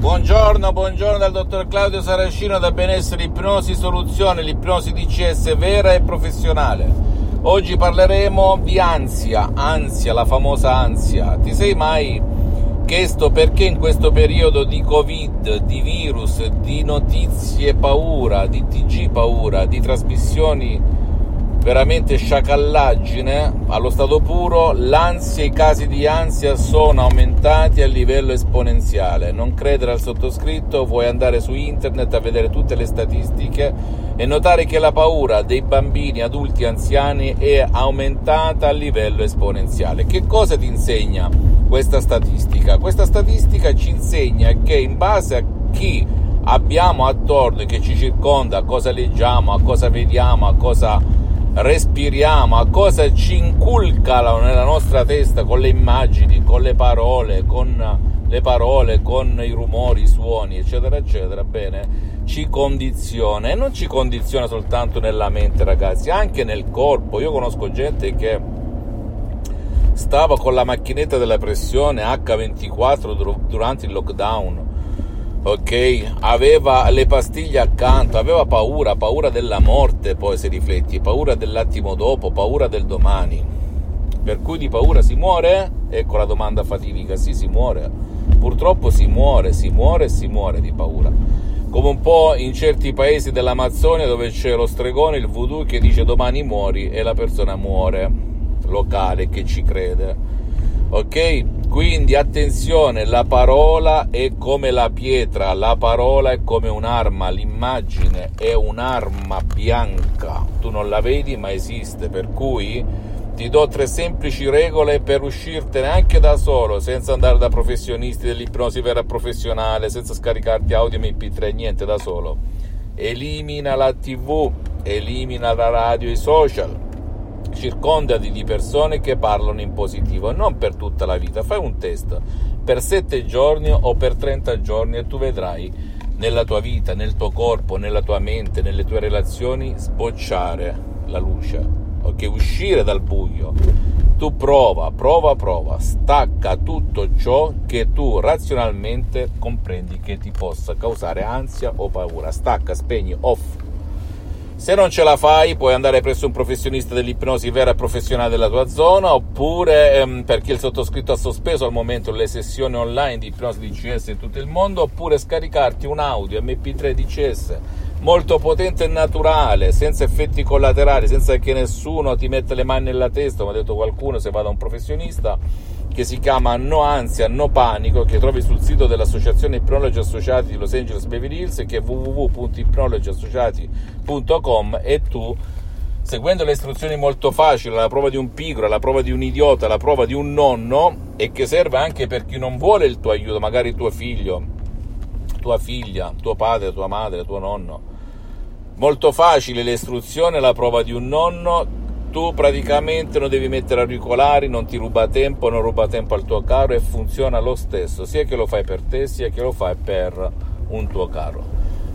Buongiorno, buongiorno dal dottor Claudio Saracino da Benessere Ipnosi Soluzione, l'ipnosi DCS vera e professionale. Oggi parleremo di ansia, ansia, la famosa ansia. Ti sei mai chiesto perché in questo periodo di Covid, di virus, di notizie paura, di TG paura, di trasmissioni veramente sciacallaggine allo stato puro, l'ansia, i casi di ansia sono aumentati a livello esponenziale. Non credere al sottoscritto, vuoi andare su internet a vedere tutte le statistiche e notare che la paura dei bambini, adulti, anziani è aumentata a livello esponenziale. Che cosa ti insegna questa statistica? Questa statistica ci insegna che in base a chi abbiamo attorno e che ci circonda, a cosa leggiamo, a cosa vediamo, a cosa respiriamo, a cosa ci inculcano nella nostra testa con le immagini, con le parole, con le parole, con i rumori, i suoni, eccetera, eccetera, bene, ci condiziona. E non ci condiziona soltanto nella mente, ragazzi, anche nel corpo. Io conosco gente che stava con la macchinetta della pressione H24 durante il lockdown ok? Aveva le pastiglie accanto, aveva paura, paura della morte, poi se rifletti, paura dell'attimo dopo, paura del domani. Per cui di paura si muore? Ecco la domanda fatidica, sì, si muore. Purtroppo si muore, si muore e si muore di paura. Come un po' in certi paesi dell'Amazzonia dove c'è lo stregone, il voodoo che dice domani muori e la persona muore, locale, che ci crede. Ok? Quindi attenzione, la parola è come la pietra, la parola è come un'arma, l'immagine è un'arma bianca, tu non la vedi ma esiste, per cui ti do tre semplici regole per uscirtene anche da solo, senza andare da professionisti dell'ipnosi vera professionale, senza scaricarti audio MP3, niente da solo. Elimina la TV, elimina la radio e i social circondati di persone che parlano in positivo, non per tutta la vita, fai un test per 7 giorni o per 30 giorni e tu vedrai nella tua vita, nel tuo corpo, nella tua mente, nelle tue relazioni sbocciare la luce, ok? Uscire dal buio. Tu prova, prova, prova, stacca tutto ciò che tu razionalmente comprendi che ti possa causare ansia o paura. Stacca, spegni, off se non ce la fai, puoi andare presso un professionista dell'ipnosi vera e professionale della tua zona, oppure ehm, perché il sottoscritto ha sospeso al momento le sessioni online di ipnosi DCS in tutto il mondo, oppure scaricarti un audio MP3 DCS molto potente e naturale, senza effetti collaterali, senza che nessuno ti metta le mani nella testa, come ha detto qualcuno, se va da un professionista che si chiama No Ansia, No Panico, che trovi sul sito dell'Associazione Ipnologi Associati di Los Angeles Beverly Hills, che è www.ipnologiassociati.com e tu, seguendo le istruzioni molto facili, la prova di un pigro, la prova di un idiota, la prova di un nonno, e che serve anche per chi non vuole il tuo aiuto, magari tuo figlio, tua figlia, tuo padre, tua madre, tuo nonno. Molto facile le istruzioni, la prova di un nonno, tu praticamente non devi mettere auricolari, non ti ruba tempo, non ruba tempo al tuo caro e funziona lo stesso, sia che lo fai per te, sia che lo fai per un tuo caro.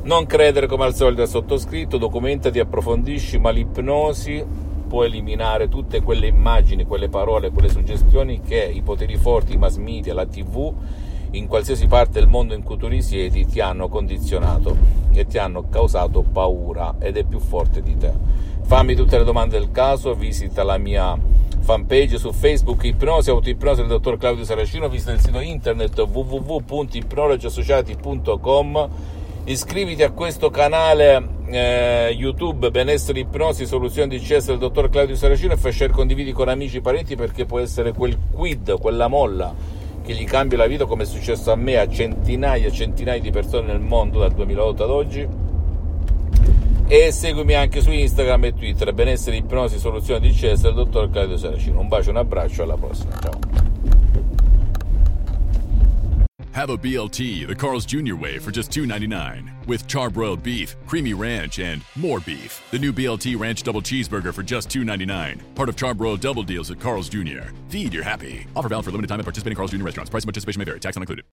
Non credere come al solito al sottoscritto, documentati, approfondisci, ma l'ipnosi può eliminare tutte quelle immagini, quelle parole, quelle suggestioni che i poteri forti, i mass media, la tv, in qualsiasi parte del mondo in cui tu risiedi, ti hanno condizionato e ti hanno causato paura ed è più forte di te. Fammi tutte le domande del caso, visita la mia fanpage su Facebook Ipnosi Autoipnosi del dottor Claudio Saracino, visita il sito internet www.ipnologiassociati.com iscriviti a questo canale eh, YouTube Benessere Ipnosi Soluzioni DCS del dottor Claudio Saracino e fai share condividi con amici e parenti perché può essere quel quid, quella molla che gli cambia la vita come è successo a me, a centinaia e centinaia di persone nel mondo dal 2008 ad oggi. E seguimi anche su Instagram e Twitter. Benessere ipnosi soluzione di del dottor Claudio Saracino. Un bacio un abbraccio alla prossima. Ciao Have a BLT the Carl's Jr. way for just $2.99 with charbroiled beef, creamy ranch, and more beef. The new BLT Ranch Double Cheeseburger for just $2.99. Part of charbroiled double deals at Carl's Jr. Feed your happy. Offer valid for limited time at participating Carl's Jr. restaurants. Price and participation may vary. Tax not included.